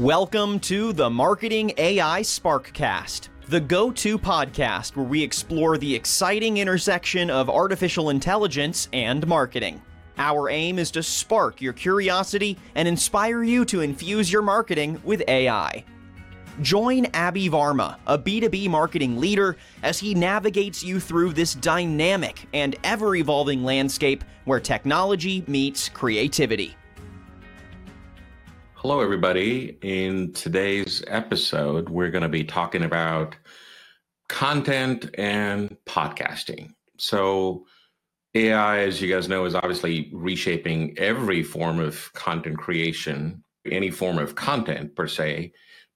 Welcome to the Marketing AI Sparkcast, the go to podcast where we explore the exciting intersection of artificial intelligence and marketing. Our aim is to spark your curiosity and inspire you to infuse your marketing with AI. Join Aby Varma, a B2B marketing leader, as he navigates you through this dynamic and ever evolving landscape where technology meets creativity. Hello, everybody. In today's episode, we're going to be talking about content and podcasting. So, AI, as you guys know, is obviously reshaping every form of content creation, any form of content per se.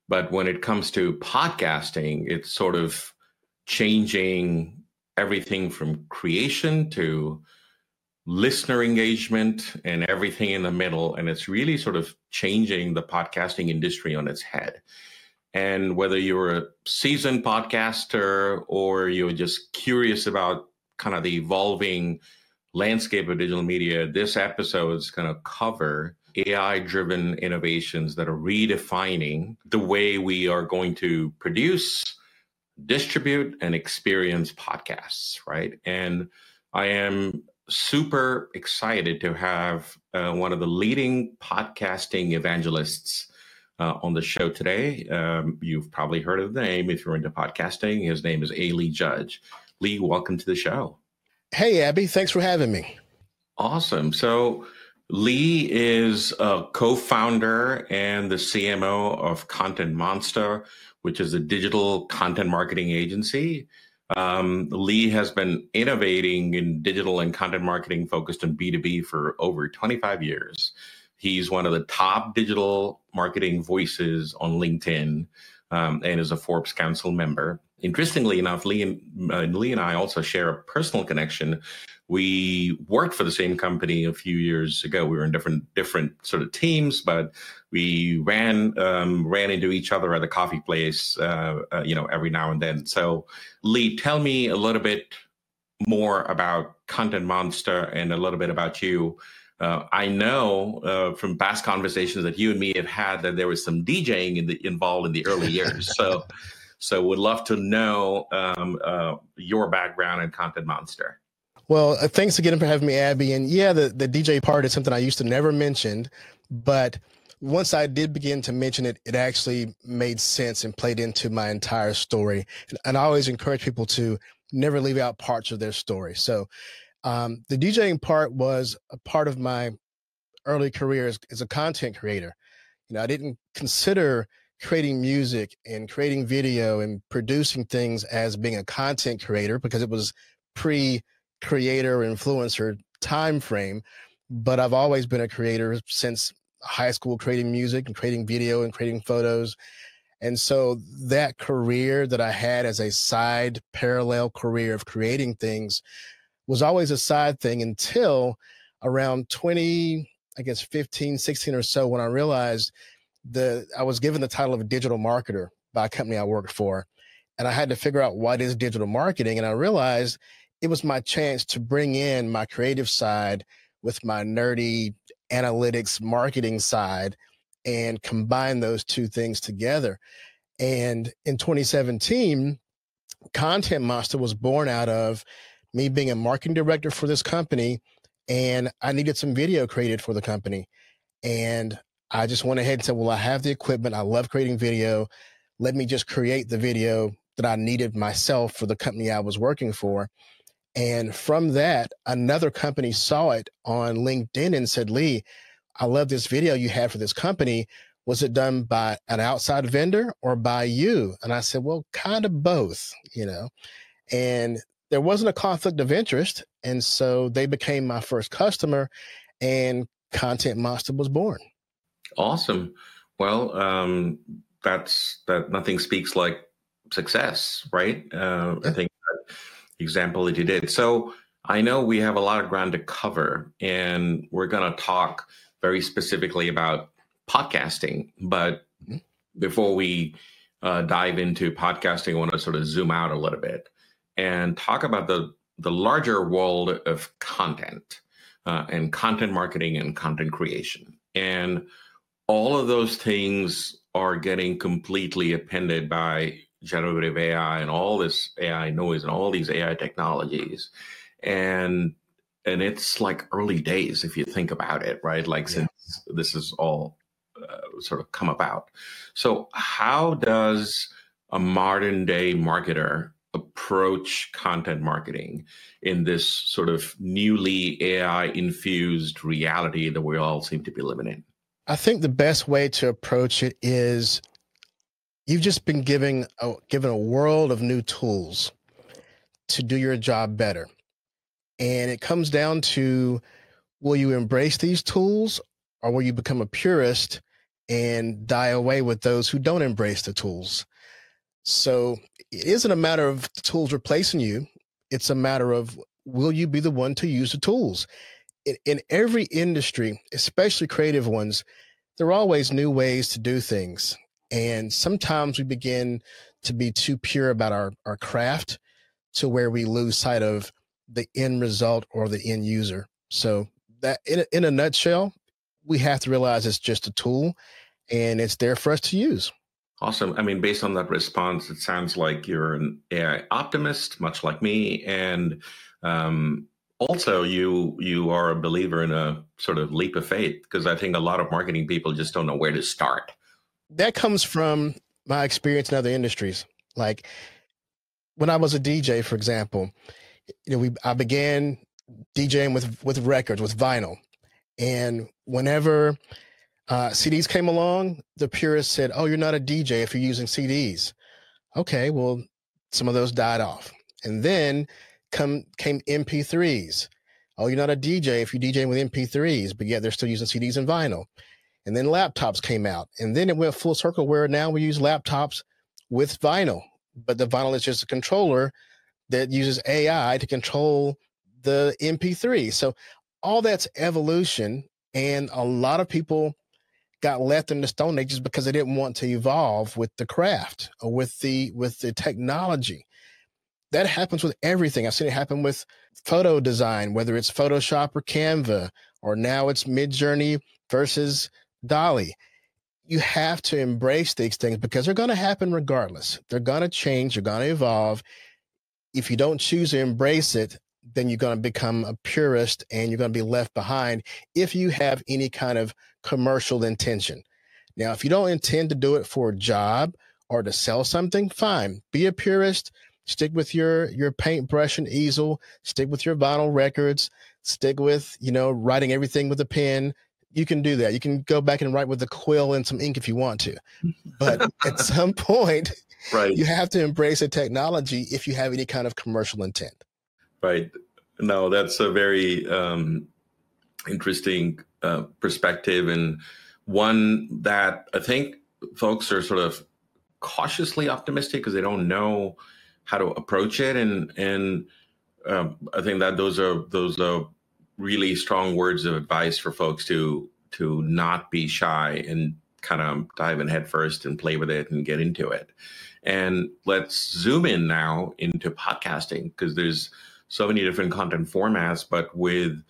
But when it comes to podcasting, it's sort of changing everything from creation to listener engagement and everything in the middle. And it's really sort of changing the podcasting industry on its head. And whether you're a seasoned podcaster or you're just curious about kind of the evolving landscape of digital media, this episode is going to cover AI driven innovations that are redefining the way we are going to produce, distribute, and experience podcasts, right? And I am super excited to have uh, one of the leading podcasting evangelists uh, on the show today. Um, you've probably heard of the name if you're into podcasting. His name is A. Lee Judge. Lee, welcome to the show. Hey, Aby. Thanks for having me. Awesome. So, Lee is a co founder and the CMO of Content Monster, which is a digital content marketing agency. Um, Lee has been innovating in digital and content marketing focused on B2B for over 25 years. He's one of the top digital marketing voices on LinkedIn um, and is a Forbes Council member. Interestingly enough, Lee and, uh, Lee and I also share a personal connection we worked for the same company a few years ago. We were in different different sort of teams, but we ran um, ran into each other at a coffee place, uh, uh, you know, every now and then. So, Lee, tell me a little bit more about Content Monster and a little bit about you. Uh, I know uh, from past conversations that you and me have had that there was some DJing in the, involved in the early years. So, so would love to know um, uh, your background in Content Monster. Well, uh, thanks again for having me, Aby. And yeah, the, the DJ part is something I used to never mention, but once I did begin to mention it, it actually made sense and played into my entire story. And, and I always encourage people to never leave out parts of their story. So um, the DJing part was a part of my early career as, as a content creator. You know, I didn't consider creating music and creating video and producing things as being a content creator because it was pre creator influencer time frame but i've always been a creator since high school creating music and creating video and creating photos. And so that career that i had as a side parallel career of creating things was always a side thing until around 20 i guess 15 16 or so when i realized that i was given the title of digital marketer by a company i worked for and i had to figure out what is digital marketing and i realized it was my chance to bring in my creative side with my nerdy analytics marketing side and combine those two things together. And in 2017, Content Monster was born out of me being a marketing director for this company, and I needed some video created for the company. And I just went ahead and said, Well, I have the equipment. I love creating video. Let me just create the video that I needed myself for the company I was working for. And from that, another company saw it on LinkedIn and said, Lee, I love this video you had for this company. Was it done by an outside vendor or by you? And I said, well, kind of both, you know. And there wasn't a conflict of interest. And so they became my first customer and Content Monster was born. Awesome. Well, um, that's that nothing speaks like success, right? Uh, yeah. I think example that you did. So I know we have a lot of ground to cover, and we're going to talk very specifically about podcasting. But mm-hmm. before we uh, dive into podcasting, I want to sort of zoom out a little bit and talk about the the larger world of content uh, and content marketing and content creation. And all of those things are getting completely appended by generative AI and all this AI noise and all these AI technologies. And and it's like early days if you think about it, right? Like yeah. since this is all uh, sort of come about. So how does a modern day marketer approach content marketing in this sort of newly AI infused reality that we all seem to be living in? I think the best way to approach it is you've just been giving a, given a world of new tools to do your job better. And it comes down to will you embrace these tools or will you become a purist and die away with those who don't embrace the tools? So it isn't a matter of the tools replacing you. It's a matter of will you be the one to use the tools? In, in every industry, especially creative ones, there are always new ways to do things. And sometimes we begin to be too pure about our, our craft to where we lose sight of the end result or the end user. So that in a, in a nutshell, we have to realize it's just a tool and it's there for us to use. Awesome. I mean, based on that response, it sounds like you're an AI optimist, much like me, and um, also you you are a believer in a sort of leap of faith because I think a lot of marketing people just don't know where to start. That comes from my experience in other industries. Like when I was a DJ, for example, you know, we I began DJing with with records with vinyl, and whenever uh, CDs came along, the purists said, "Oh, you're not a DJ if you're using CDs." Okay, well, some of those died off, and then come came MP3s. Oh, you're not a DJ if you're DJing with MP3s, but yet they're still using CDs and vinyl. And then laptops came out, and then it went full circle where now we use laptops with vinyl, but the vinyl is just a controller that uses AI to control the MP3. So all that's evolution, and a lot of people got left in the stone age just because they didn't want to evolve with the craft or with the with the technology. That happens with everything. I've seen it happen with photo design, whether it's Photoshop or Canva, or now it's Midjourney versus DALL-E. You have to embrace these things because they're going to happen regardless. They're going to change, they're going to evolve. If you don't choose to embrace it, then you're going to become a purist and you're going to be left behind if you have any kind of commercial intention. Now, if you don't intend to do it for a job or to sell something, fine. Be a purist. Stick with your your paintbrush and easel. Stick with your vinyl records. Stick with you know writing everything with a pen. You can do that. You can go back and write with a quill and some ink if you want to. But at some point, right. you have to embrace a technology if you have any kind of commercial intent. Right. No, that's a very um, interesting uh, perspective and one that I think folks are sort of cautiously optimistic because they don't know how to approach it and and um, I think that those are those are really strong words of advice for folks to to not be shy and kind of dive in headfirst and play with it and get into it. And let's zoom in now into podcasting because there's so many different content formats, but with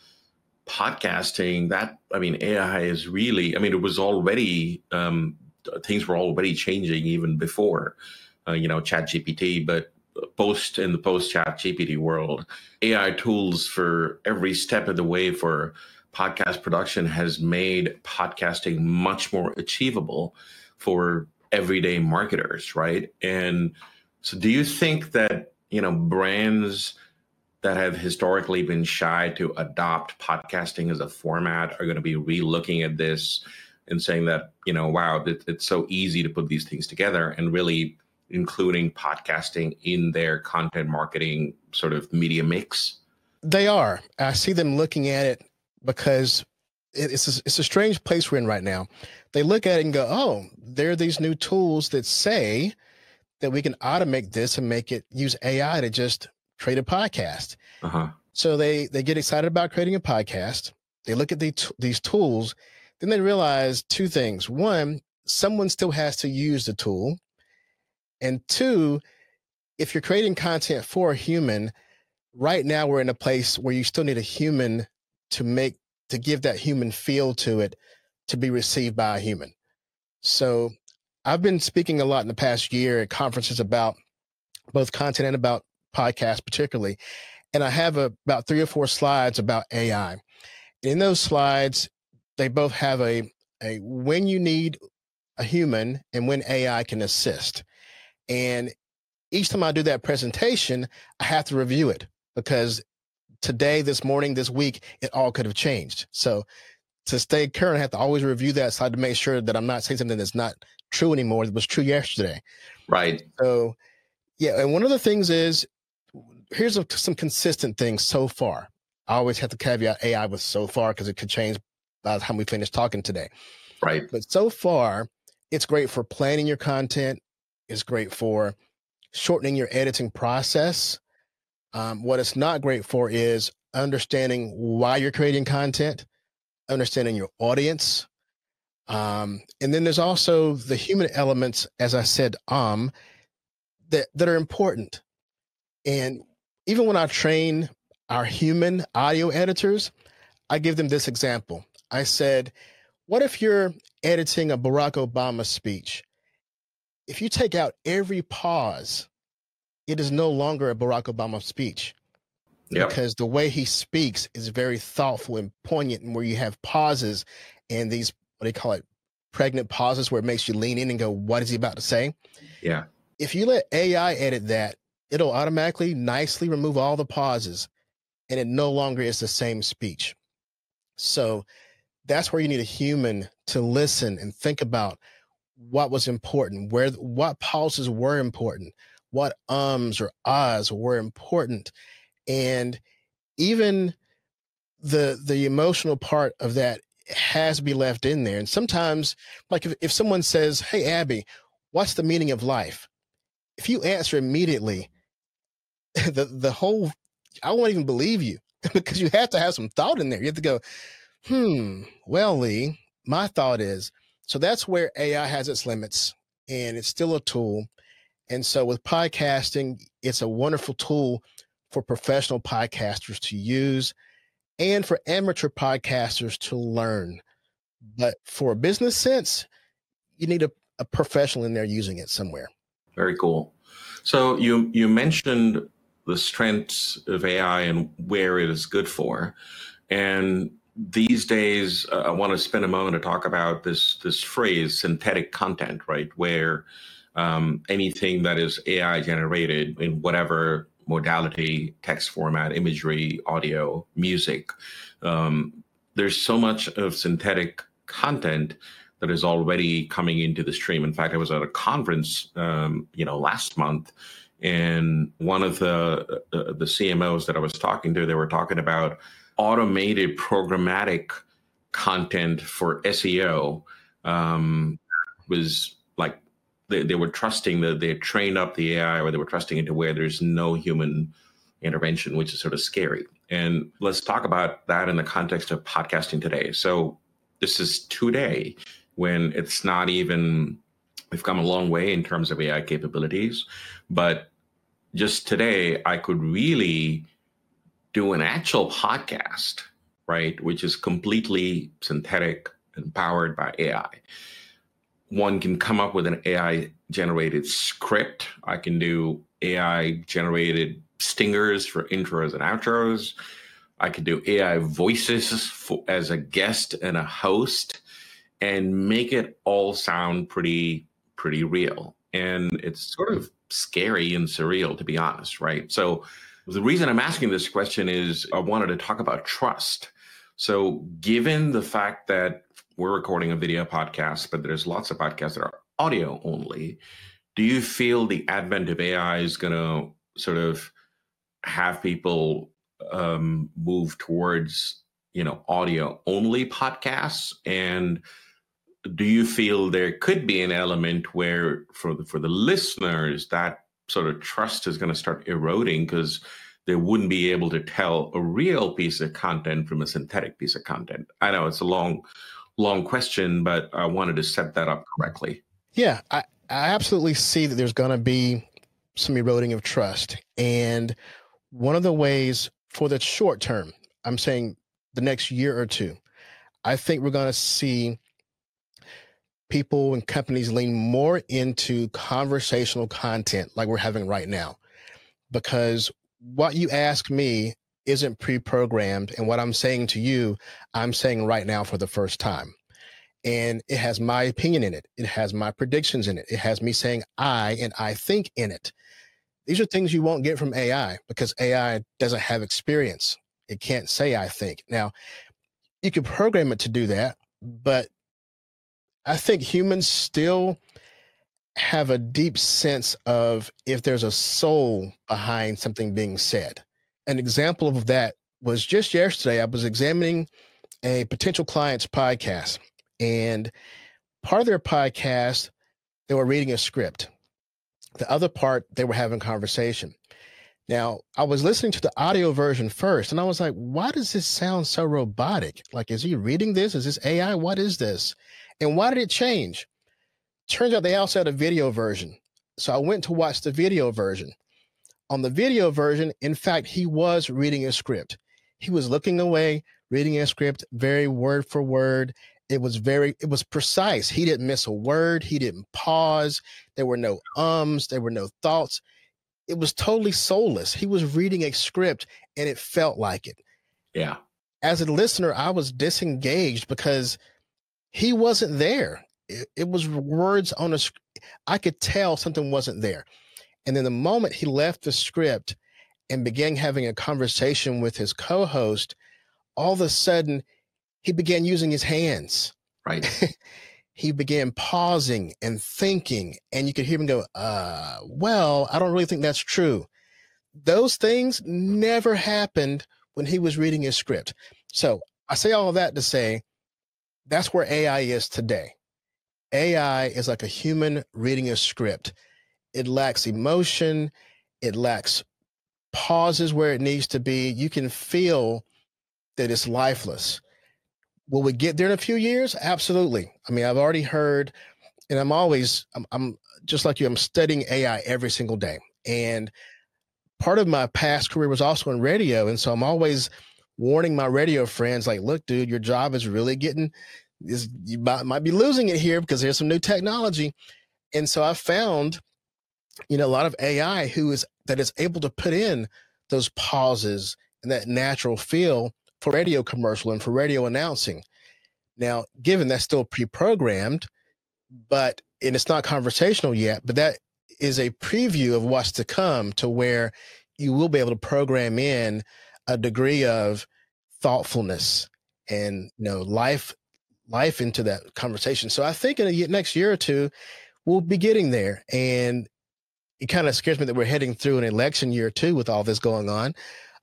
podcasting, that I mean, AI is really. I mean, it was already um, things were already changing even before, uh, you know, ChatGPT, but post in the post ChatGPT world, AI tools for every step of the way for podcast production has made podcasting much more achievable for everyday marketers, right? And so, do you think that you know brands that have historically been shy to adopt podcasting as a format are going to be re-looking at this and saying that you know wow it, it's so easy to put these things together and really including podcasting in their content marketing sort of media mix they are i see them looking at it because it's a, it's a strange place we're in right now they look at it and go oh there are these new tools that say that we can automate this and make it use ai to just create a podcast. Uh-huh. So they they get excited about creating a podcast. They look at the these tools, then they realize two things. One, someone still has to use the tool, and two, if you're creating content for a human, right now we're in a place where you still need a human to make to give that human feel to it to be received by a human. So I've been speaking a lot in the past year at conferences about both content and about podcasts, particularly. And I have a, about three or four slides about AI. In those slides, they both have a, a when you need a human and when AI can assist. And each time I do that presentation, I have to review it because today, this morning, this week, it all could have changed. So to stay current, I have to always review that slide to make sure that I'm not saying something that's not true anymore that was true yesterday. Right. So, yeah. And one of the things is here's a, some consistent things so far. I always have to caveat AI with so far because it could change by the time we finish talking today. Right. But so far, it's great for planning your content. It's great for shortening your editing process. Um, what it's not great for is understanding why you're creating content, understanding your audience. Um, and then there's also the human elements, as I said, um, that, that are important. And even when I train our human audio editors, I give them this example. I said, what if you're editing a Barack Obama speech? If you take out every pause, it is no longer a Barack Obama speech. Yep. Because the way he speaks is very thoughtful and poignant, and where you have pauses and these, what do you call it, pregnant pauses where it makes you lean in and go, what is he about to say? Yeah. If you let AI edit that, it'll automatically nicely remove all the pauses and it no longer is the same speech. So that's where you need a human to listen and think about what was important, where what pauses were important, what ums or ahs were important, and even the the emotional part of that has to be left in there. And sometimes, like if, if someone says, Hey Aby, what's the meaning of life? If you answer immediately, the the whole I won't even believe you because you have to have some thought in there. You have to go, hmm, well, Lee, my thought is so that's where AI has its limits and it's still a tool. And so with podcasting, it's a wonderful tool for professional podcasters to use and for amateur podcasters to learn. But for a business sense, you need a, a professional in there using it somewhere. Very cool. So you you mentioned the strengths of AI and where it is good for, and these days uh, I want to spend a moment to talk about this this phrase synthetic content, right? Where um, anything that is AI generated in whatever modality, text format, imagery, audio, music. Um, there's so much of synthetic content that is already coming into the stream. In fact, I was at a conference, um, you know, last month, and one of the uh, the CMOs that I was talking to, they were talking about automated programmatic content for SEO. Um, was like they, they were trusting that they trained up the AI or they were trusting it to where there's no human intervention, which is sort of scary. And let's talk about that in the context of podcasting today. So this is today when it's not even we've come a long way in terms of AI capabilities, but just today I could really do an actual podcast, right, which is completely synthetic and powered by AI one can come up with an AI generated script. I can do AI generated stingers for intros and outros. I can do AI voices for, as a guest and a host and make it all sound pretty pretty real. And it's sort of scary and surreal to be honest, right? So the reason I'm asking this question is I wanted to talk about trust. So given the fact that we're recording a video podcast, but there's lots of podcasts that are audio only. Do you feel the advent of AI is going to sort of have people um, move towards you know audio only podcasts and do you feel there could be an element where for the, for the listeners that sort of trust is going to start eroding because they wouldn't be able to tell a real piece of content from a synthetic piece of content i know it's a long long question, but I wanted to set that up correctly. Yeah, I, I absolutely see that there's going to be some eroding of trust. And one of the ways for the short term, I'm saying the next year or two, I think we're going to see people and companies lean more into conversational content like we're having right now. Because what you ask me isn't pre programmed. And what I'm saying to you, I'm saying right now for the first time. And it has my opinion in it, it has my predictions in it, it has me saying I and I think in it. These are things you won't get from AI because AI doesn't have experience. It can't say I think. Now, you could program it to do that, but I think humans still have a deep sense of if there's a soul behind something being said. An example of that was just yesterday, I was examining a potential client's podcast, and part of their podcast, they were reading a script. The other part, they were having conversation. Now, I was listening to the audio version first, and I was like, why does this sound so robotic? Like, is he reading this? Is this AI? What is this? And why did it change? Turns out they also had a video version. So I went to watch the video version. On the video version, in fact, he was reading a script. He was looking away, reading a script very word for word. It was very, it was precise. He didn't miss a word. He didn't pause. There were no ums, there were no thoughts it was totally soulless. He was reading a script and it felt like it. Yeah. As a listener, I was disengaged because he wasn't there. It, it was words on a I could tell something wasn't there. And then the moment he left the script and began having a conversation with his co-host, all of a sudden he began using his hands. Right. he began pausing and thinking, and you could hear him go, uh, well, I don't really think that's true. Those things never happened when he was reading his script. So I say all of that to say that's where AI is today. AI is like a human reading a script. It lacks emotion, it lacks pauses where it needs to be. You can feel that it's lifeless. Will we get there in a few years? Absolutely. I mean, I've already heard, and I'm always, I'm, I'm just like you, I'm studying AI every single day. And part of my past career was also in radio. And so I'm always warning my radio friends, like, look, dude, your job is really getting, is you might, might be losing it here because there's some new technology. And so I found, you know, a lot of AI who is that is able to put in those pauses and that natural feel for radio commercial and for radio announcing. Now, given that's still pre-programmed, but and it's not conversational yet, but that is a preview of what's to come to where you will be able to program in a degree of thoughtfulness and you know life life into that conversation. So I think in the next year or two, we'll be getting there. And it kind of scares me that we're heading through an election year too with all this going on.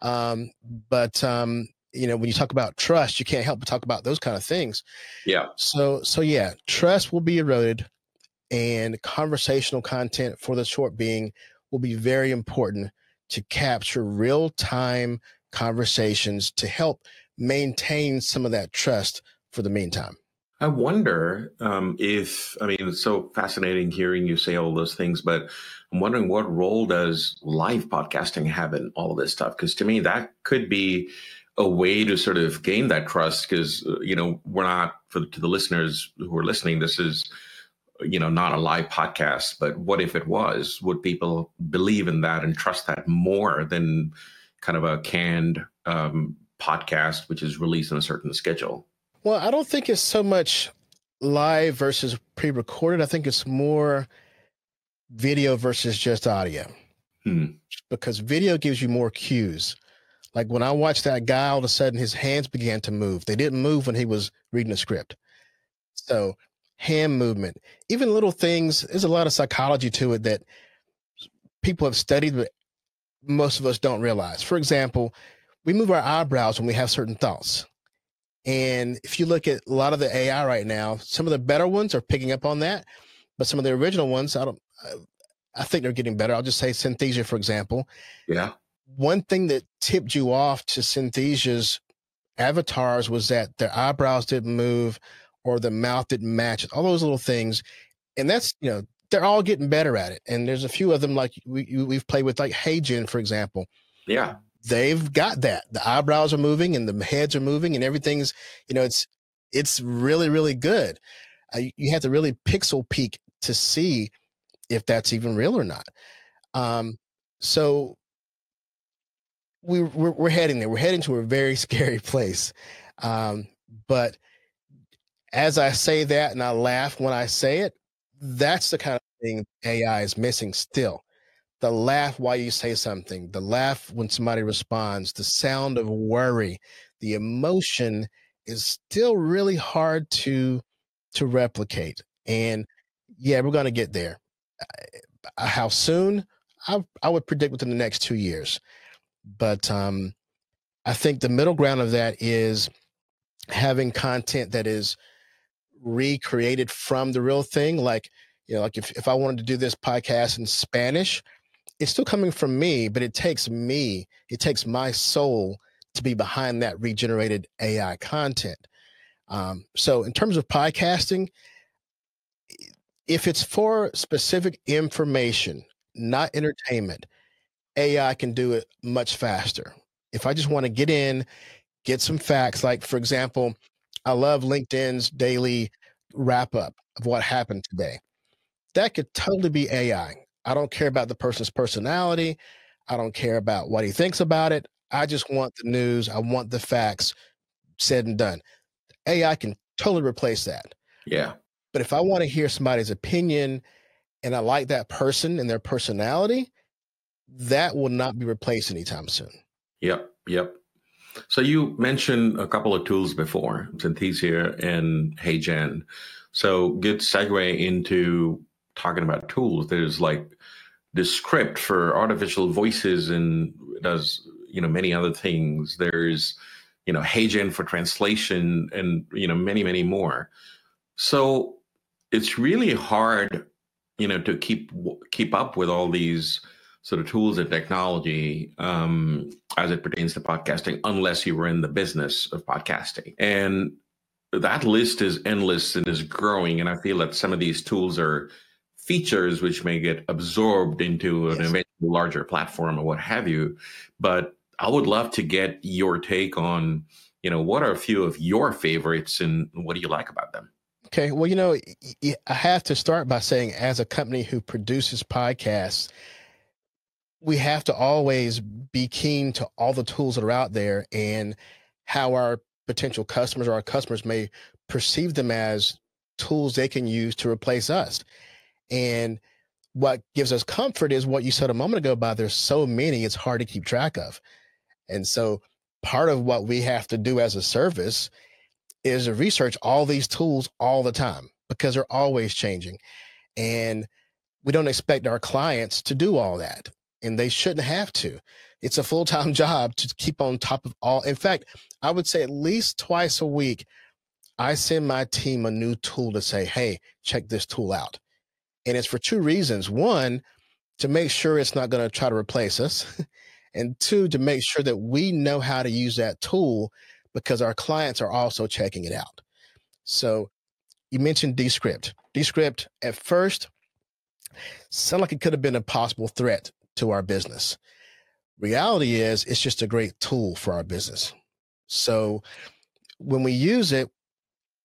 Um, but um, you know when you talk about trust you can't help but talk about those kind of things yeah so so yeah trust will be eroded and conversational content for the short being will be very important to capture real time conversations to help maintain some of that trust for the meantime. I wonder um, if I mean it's so fascinating hearing you say all those things, but I'm wondering what role does live podcasting have in all of this stuff? Because to me, that could be a way to sort of gain that trust because uh, you know we're not for to the listeners who are listening this is you know not a live podcast but what if it was? Would people believe in that and trust that more than kind of a canned um, podcast which is released on a certain schedule well i don't think it's so much live versus pre-recorded i think it's more video versus just audio hmm. because video gives you more cues like when I watched that guy, all of a sudden his hands began to move. They didn't move when he was reading a script. So hand movement, even little things, there's a lot of psychology to it that people have studied, but most of us don't realize. For example, we move our eyebrows when we have certain thoughts. And if you look at a lot of the AI right now, some of the better ones are picking up on that, but some of the original ones, I don't, I think they're getting better. I'll just say Synthesia, for example. Yeah one thing that tipped you off to Synthesia's avatars was that their eyebrows didn't move or the mouth didn't match, all those little things. And that's, you know, they're all getting better at it. And there's a few of them like we, we've played with, like HeyGen, for example. Yeah. They've got that. The eyebrows are moving and the heads are moving and everything's, you know, it's, it's really, really good. uh, you have to really pixel peek to see if that's even real or not. Um, so we, we're, we're heading there. We're heading to a very scary place. Um, but as I say that and I laugh when I say it, that's the kind of thing AI is missing still. The laugh while you say something, the laugh when somebody responds, the sound of worry, the emotion is still really hard to to replicate. And yeah, we're going to get there. How soon? I, I would predict within the next two years. But um, I think the middle ground of that is having content that is recreated from the real thing. Like, you know, like if, if I wanted to do this podcast in Spanish, it's still coming from me, but it takes me, it takes my soul to be behind that regenerated AI content. Um, so, in terms of podcasting, if it's for specific information, not entertainment, AI can do it much faster. If I just want to get in, get some facts, like for example, I love LinkedIn's daily wrap up of what happened today. That could totally be AI. I don't care about the person's personality. I don't care about what he thinks about it. I just want the news. I want the facts said and done. AI can totally replace that. Yeah. But if I want to hear somebody's opinion and I like that person and their personality, that will not be replaced anytime soon. Yep. Yep. So you mentioned a couple of tools before, Synthesia and HeyGen. So good segue into talking about tools. There's like Descript for artificial voices and does you know many other things. There's you know HeyGen for translation and you know many many more. So it's really hard you know to keep keep up with all these sort of tools and technology um, as it pertains to podcasting, unless you were in the business of podcasting. And that list is endless and is growing. And I feel that some of these tools are features which may get absorbed into an yes. eventual larger platform or what have you. But I would love to get your take on, you know, what are a few of your favorites and what do you like about them? Okay. Well, you know, I have to start by saying, as a company who produces podcasts, we have to always be keen to all the tools that are out there and how our potential customers or our customers may perceive them as tools they can use to replace us. And what gives us comfort is what you said a moment ago about there's so many, it's hard to keep track of. And so part of what we have to do as a service is to research all these tools all the time because they're always changing. And we don't expect our clients to do all that and they shouldn't have to. It's a full time job to keep on top of all. In fact, I would say at least twice a week, I send my team a new tool to say, hey, check this tool out. And it's for two reasons. One, to make sure it's not going to try to replace us. and two, to make sure that we know how to use that tool because our clients are also checking it out. So you mentioned Descript. Descript at first sounded like it could have been a possible threat to our business. Reality is, it's just a great tool for our business. So when we use it,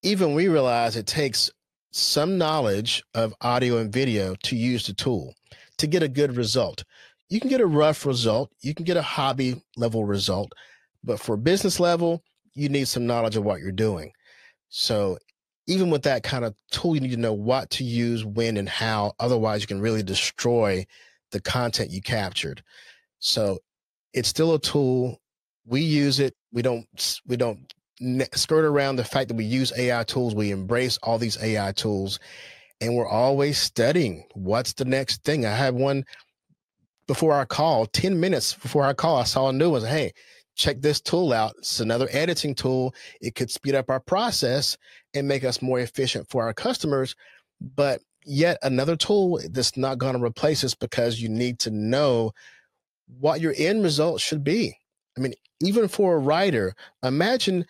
even we realize it takes some knowledge of audio and video to use the tool to get a good result. You can get a rough result, you can get a hobby level result, but for business level, you need some knowledge of what you're doing. So even with that kind of tool, you need to know what to use, when, and how. Otherwise, you can really destroy the content you captured. So it's still a tool. We use it. We don't we don't skirt around the fact that we use AI tools. We embrace all these AI tools, and we're always studying what's the next thing. I had one before our call, 10 minutes before our call, I saw a new one. Hey, check this tool out. It's another editing tool. It could speed up our process and make us more efficient for our customers. But yet another tool that's not going to replace us because you need to know what your end result should be. I mean, even for a writer, imagine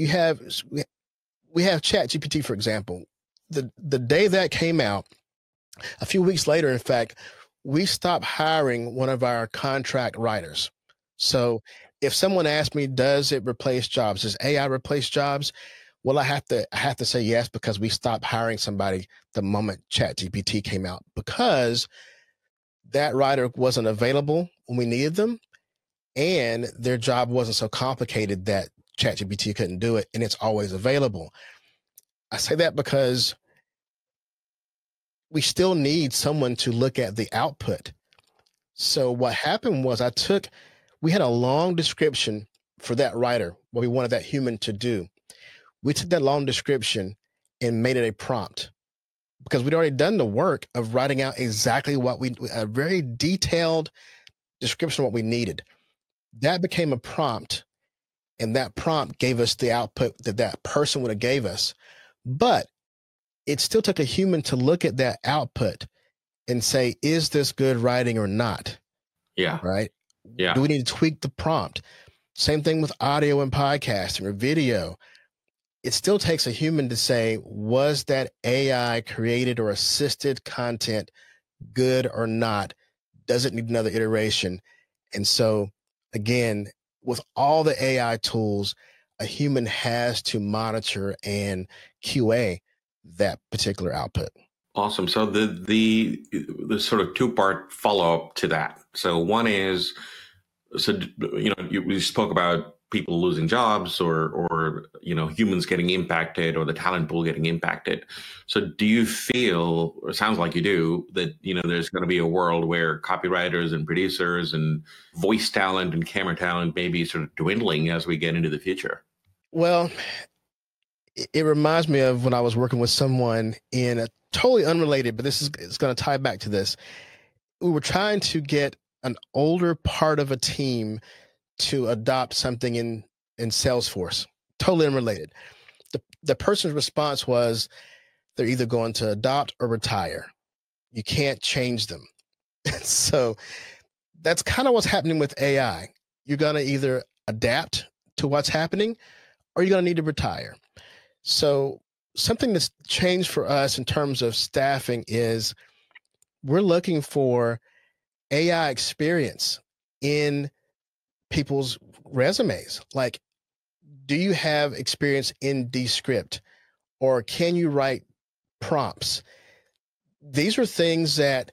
you have we have ChatGPT, for example. The the day that came out, a few weeks later, in fact, we stopped hiring one of our contract writers. So if someone asked me, does it replace jobs? Does AI replace jobs? Well, I have to I have to say yes because we stopped hiring somebody the moment ChatGPT came out because that writer wasn't available when we needed them, and their job wasn't so complicated that ChatGPT couldn't do it, and it's always available. I say that because we still need someone to look at the output. So what happened was I took we had a long description for that writer, what we wanted that human to do. We took that long description and made it a prompt because we'd already done the work of writing out exactly what we a very detailed description of what we needed. That became a prompt, and that prompt gave us the output that that person would have gave us. But it still took a human to look at that output and say, is this good writing or not? Yeah. Right. Yeah. Do we need to tweak the prompt? Same thing with audio and podcasting or video. It still takes a human to say, was that AI created or assisted content good or not? Does it need another iteration? And so, again, with all the AI tools, a human has to monitor and QA that particular output. Awesome. So the the the sort of two part follow up to that. So one is so you know you, we spoke about people losing jobs or or you know humans getting impacted or the talent pool getting impacted. So do you feel or sounds like you do that you know there's going to be a world where copywriters and producers and voice talent and camera talent may be sort of dwindling as we get into the future? Well, it reminds me of when I was working with someone in a totally unrelated, but this is it's going to tie back to this. We were trying to get an older part of a team to adopt something in in Salesforce, totally unrelated. The the person's response was they're either going to adopt or retire. You can't change them. so that's kind of what's happening with AI. You're going to either adapt to what's happening or you're going to need to retire. So something that's changed for us in terms of staffing is we're looking for AI experience in people's resumes. Like, do you have experience in Descript or can you write prompts? These are things that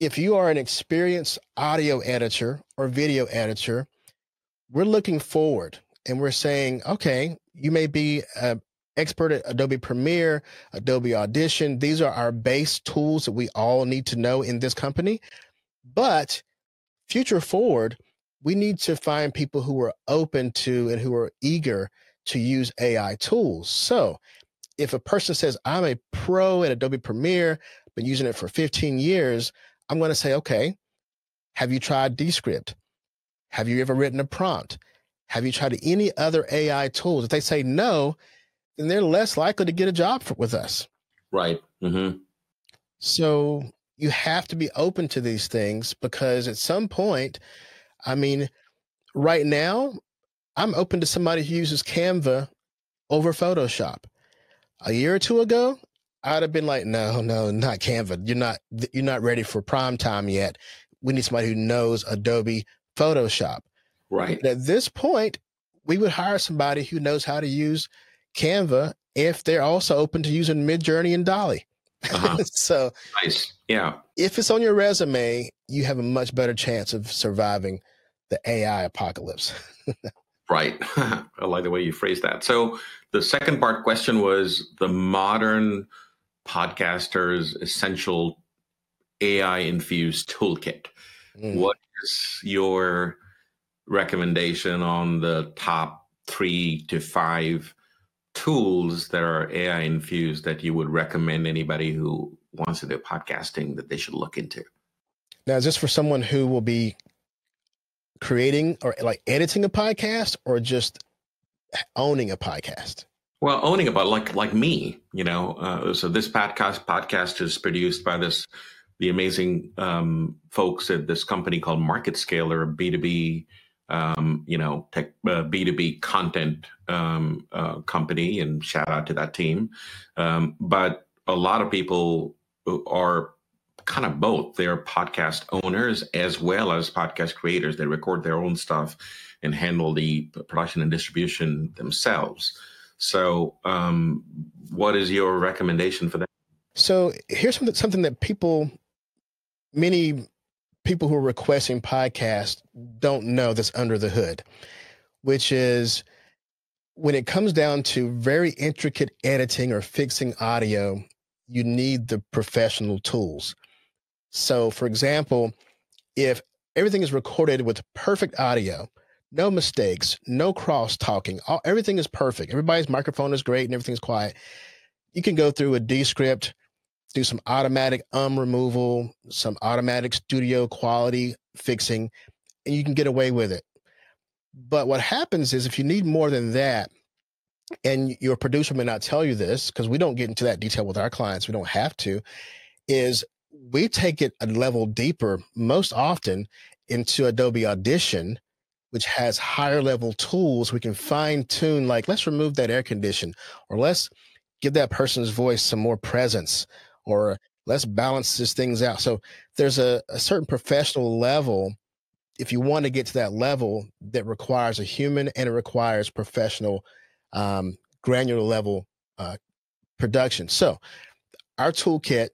if you are an experienced audio editor or video editor, we're looking forward and we're saying, okay, you may be a expert at Adobe Premiere, Adobe Audition. These are our base tools that we all need to know in this company. But future forward, we need to find people who are open to and who are eager to use AI tools. So if a person says, I'm a pro at Adobe Premiere, been using it for 15 years, I'm going to say, okay, have you tried Descript? Have you ever written a prompt? Have you tried any other AI tools? If they say no, then they're less likely to get a job for, with us. Right. Mm-hmm. So you have to be open to these things because at some point, I mean, right now, I'm open to somebody who uses Canva over Photoshop. A year or two ago, I'd have been like, no, no, not Canva. You're not you're not ready for prime time yet. We need somebody who knows Adobe Photoshop. Right. But at this point, we would hire somebody who knows how to use Canva if they're also open to using Midjourney and DALL-E. Uh-huh. so nice. Yeah. If it's on your resume, you have a much better chance of surviving the AI apocalypse. right. I like the way you phrased that. So the second part question was the modern podcaster's essential AI infused toolkit. Mm. What is your recommendation on the top three to five tools that are AI infused that you would recommend anybody who wants to do podcasting that they should look into? Now, is this for someone who will be creating or like editing a podcast or just owning a podcast? Well, owning about like like me, you know. Uh, so this podcast podcast is produced by this the amazing um, folks at this company called Market Scaler, B two B um, you know, tech, uh, B2B content um, uh, company, and shout out to that team. Um, but a lot of people are kind of both. They're podcast owners as well as podcast creators. They record their own stuff and handle the production and distribution themselves. So, um, what is your recommendation for that? So, here's something, something that people, many people who are requesting podcasts don't know that's under the hood, which is when it comes down to very intricate editing or fixing audio, you need the professional tools. So, for example, if everything is recorded with perfect audio, no mistakes, no cross talking, everything is perfect. Everybody's microphone is great and everything's quiet. You can go through a Descript, do some automatic um removal, some automatic studio quality fixing, and you can get away with it. But what happens is if you need more than that, and your producer may not tell you this because we don't get into that detail with our clients, we don't have to, is we take it a level deeper most often into Adobe Audition, which has higher level tools. We can fine tune, like, let's remove that air condition, or let's give that person's voice some more presence, or let's balance these things out. So there's a, a certain professional level. If you want to get to that level that requires a human and it requires professional, um, granular level uh, production. So our toolkit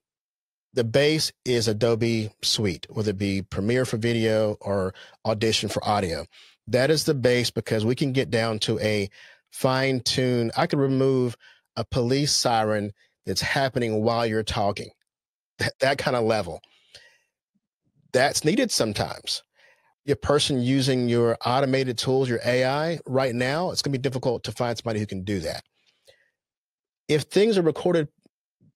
the base is Adobe Suite, whether it be Premiere for video or Audition for audio. That is the base because we can get down to a fine tune. I could remove a police siren that's happening while you're talking, that, that kind of level. That's needed sometimes. Your person using your automated tools, your AI, right now, it's going to be difficult to find somebody who can do that. If things are recorded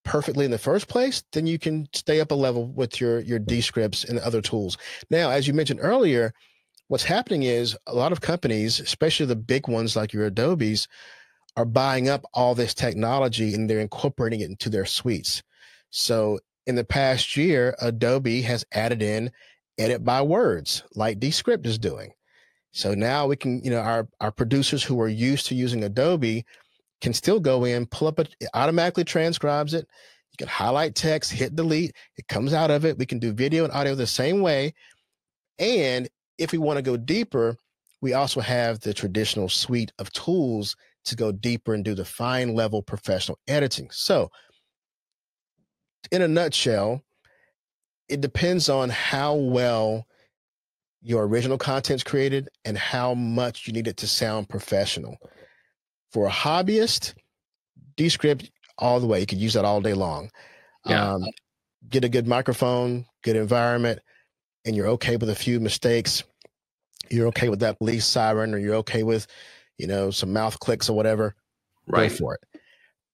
perfectly in the first place, then you can stay up a level with your your Descripts and other tools. Now, as you mentioned earlier, what's happening is a lot of companies, especially the big ones like your Adobe's, are buying up all this technology and they're incorporating it into their suites. So in the past year, Adobe has added in edit by words like Descript is doing. So now we can, you know, our, our producers who are used to using Adobe can still go in, pull up it, it automatically transcribes it. You can highlight text, hit delete, it comes out of it. We can do video and audio the same way. And if we want to go deeper, we also have the traditional suite of tools to go deeper and do the fine level professional editing. So, in a nutshell, it depends on how well your original content's created and how much you need it to sound professional. For a hobbyist, Descript all the way. You could use that all day long. Yeah. Um, get a good microphone, good environment, and you're okay with a few mistakes. You're okay with that police siren, or you're okay with, you know, some mouth clicks or whatever. Right. Go for it.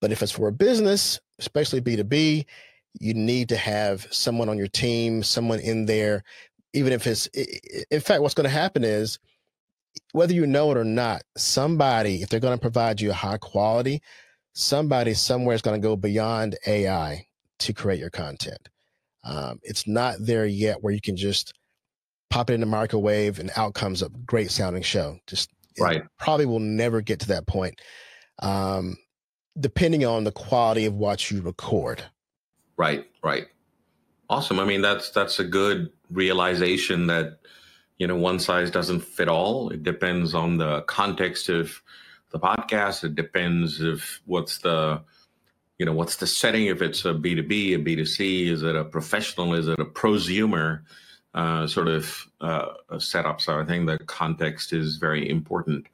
But if it's for a business, especially B2B, you need to have someone on your team, someone in there, even if it's, in fact, what's going to happen is whether you know it or not, somebody, if they're going to provide you a high quality, somebody somewhere is going to go beyond AI to create your content. Um, it's not there yet where you can just pop it in the microwave and out comes a great sounding show. Just right. probably will never get to that point, um, depending on the quality of what you record. Right, right. Awesome. I mean, that's that's a good realization that you know one size doesn't fit all. It depends on the context of the podcast. It depends if what's the you know what's the setting. If it's a b2b a b2c is it a professional is it a prosumer uh, sort of uh, setup so i think the context is very important.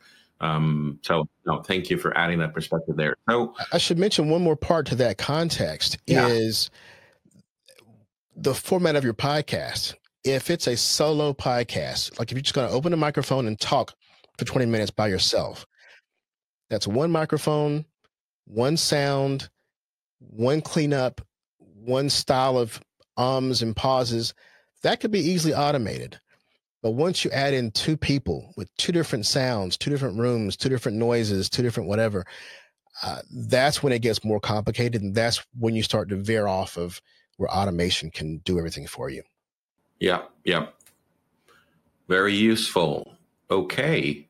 Um, so no thank you for adding that perspective there. So i should mention one more part to that context yeah. is the format of your podcast if it's a solo podcast, like if you're just going to open a microphone and talk for 20 minutes by yourself, that's one microphone, one sound, one cleanup, one style of ums and pauses. That could be easily automated. But once you add in two people with two different sounds, two different rooms, two different noises, two different whatever, uh, that's when it gets more complicated. And that's when you start to veer off of where automation can do everything for you. Yeah, yeah. Very useful. Okay.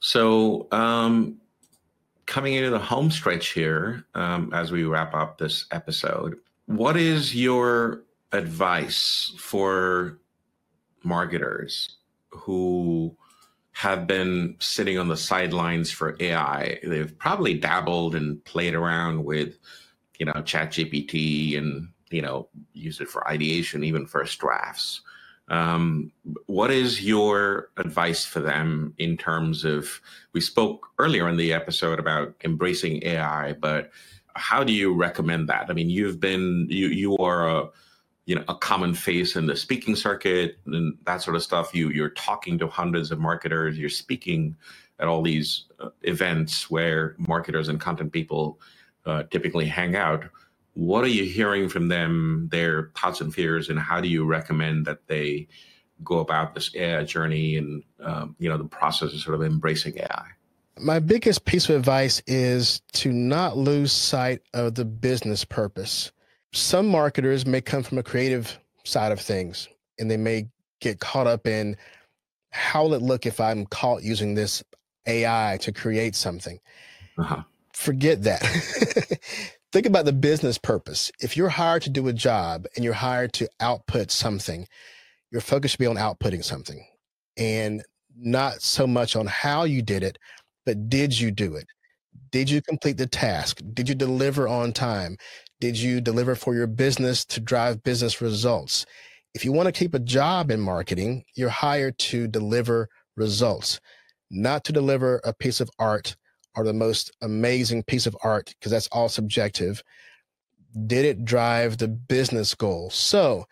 So, um, coming into the home stretch here, um, as we wrap up this episode, what is your advice for marketers who have been sitting on the sidelines for AI. They've probably dabbled and played around with, you know, ChatGPT and, you know, used it for ideation, even first drafts. Um, what is your advice for them in terms of? We spoke earlier in the episode about embracing AI, but how do you recommend that? I mean, you've been you you are a you know a common face in the speaking circuit and that sort of stuff. You you're talking to hundreds of marketers. You're speaking at all these uh, events where marketers and content people uh, typically hang out what are you hearing from them, their thoughts and fears, and how do you recommend that they go about this AI journey and um, you know the process of sort of embracing AI? My biggest piece of advice is to not lose sight of the business purpose. Some marketers may come from a creative side of things, and they may get caught up in how will it look if I'm caught using this AI to create something. Uh-huh. Forget that. think about the business purpose. If you're hired to do a job and you're hired to output something, your focus should be on outputting something and not so much on how you did it, but did you do it? Did you complete the task? Did you deliver on time? Did you deliver for your business to drive business results? If you want to keep a job in marketing, you're hired to deliver results, not to deliver a piece of art or the most amazing piece of art because that's all subjective did it drive the business goal so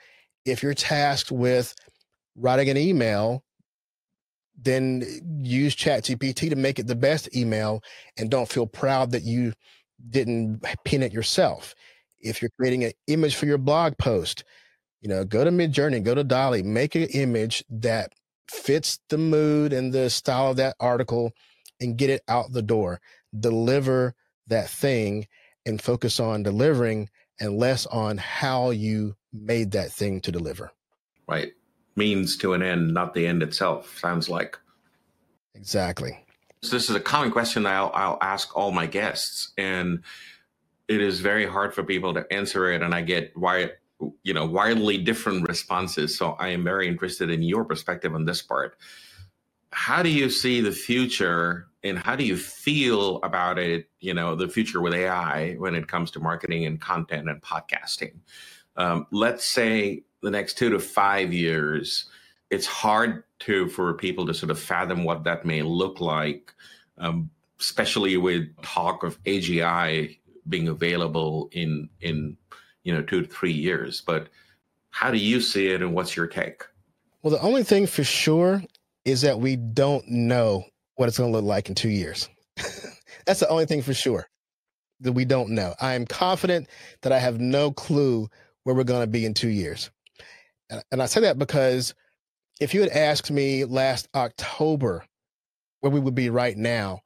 if you're tasked with writing an email then eh, use ChatGPT to make it the best email and don't feel proud that you didn't pin it yourself. If you're creating an image for your blog post, you know, go to Midjourney, go to DALL-E, make an image that fits the mood and the style of that article and get it out the door. Deliver that thing and focus on delivering and less on how you made that thing to deliver. Right. Means to an end, not the end itself, sounds like. Exactly. So this is a common question I'll, I'll ask all my guests. And it is very hard for people to answer it. And I get why you know wildly different responses so i am very interested in your perspective on this part how do you see the future and how do you feel about it you know the future with ai when it comes to marketing and content and podcasting? Um, let's say the next two to five years it's hard to for people to sort of fathom what that may look like um, especially with talk of agi being available in in you know two to three years. But how do you see it and what's your take? Well the only thing for sure is that we don't know what it's going to look like in two years. That's the only thing for sure that we don't know. I am confident that I have no clue where we're going to be in two years. And I say that because if you had asked me last October where we would be right now,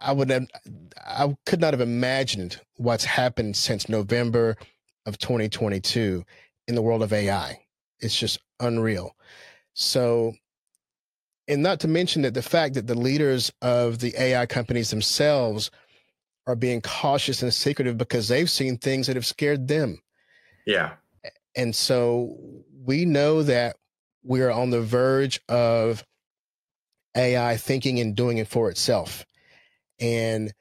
I would have, I could not have imagined what's happened since November of 2022 in the world of AI. It's just unreal. So and not to mention that the fact that the leaders of the AI companies themselves are being cautious and secretive because they've seen things that have scared them. Yeah. And so we know that we are on the verge of AI thinking and doing it for itself. And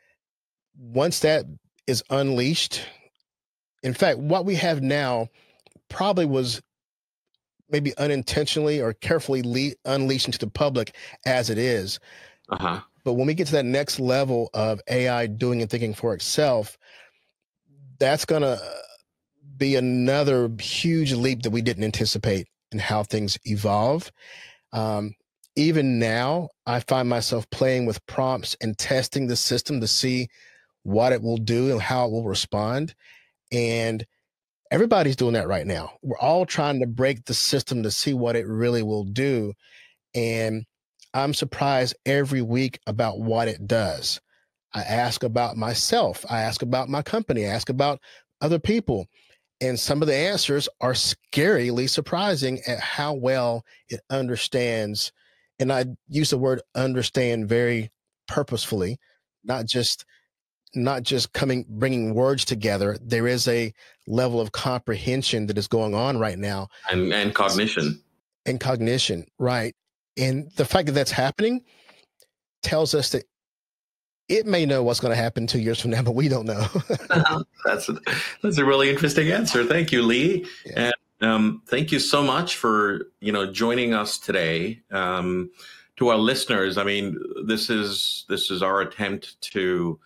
once that is unleashed, in fact, what we have now probably was maybe unintentionally or carefully le- unleashed into the public as it is. Uh-huh. But when we get to that next level of AI doing and thinking for itself, that's going to be another huge leap that we didn't anticipate in how things evolve. Um, even now, I find myself playing with prompts and testing the system to see what it will do and how it will respond. And Everybody's doing that right now. We're all trying to break the system to see what it really will do. And I'm surprised every week about what it does. I ask about myself, I ask about my company, I ask about other people. And some of the answers are scarily surprising at how well it understands. And I use the word understand very purposefully, not just not just coming bringing words together there is a level of comprehension that is going on right now and and cognition and cognition right And the fact that that's happening tells us that it may know what's going to happen two years from now, but we don't know. that's a, that's a really interesting answer. Thank you, Lee, yeah. and um, thank you so much for you know joining us today. Um, to our listeners, I mean, this is this is our attempt to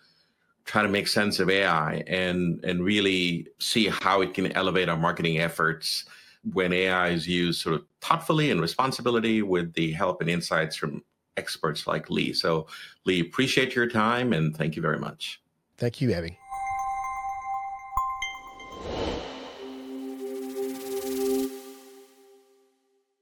try to make sense of AI and and really see how it can elevate our marketing efforts when AI is used sort of thoughtfully and responsibility with the help and insights from experts like Lee. So, Lee, appreciate your time and thank you very much. Thank you, Aby.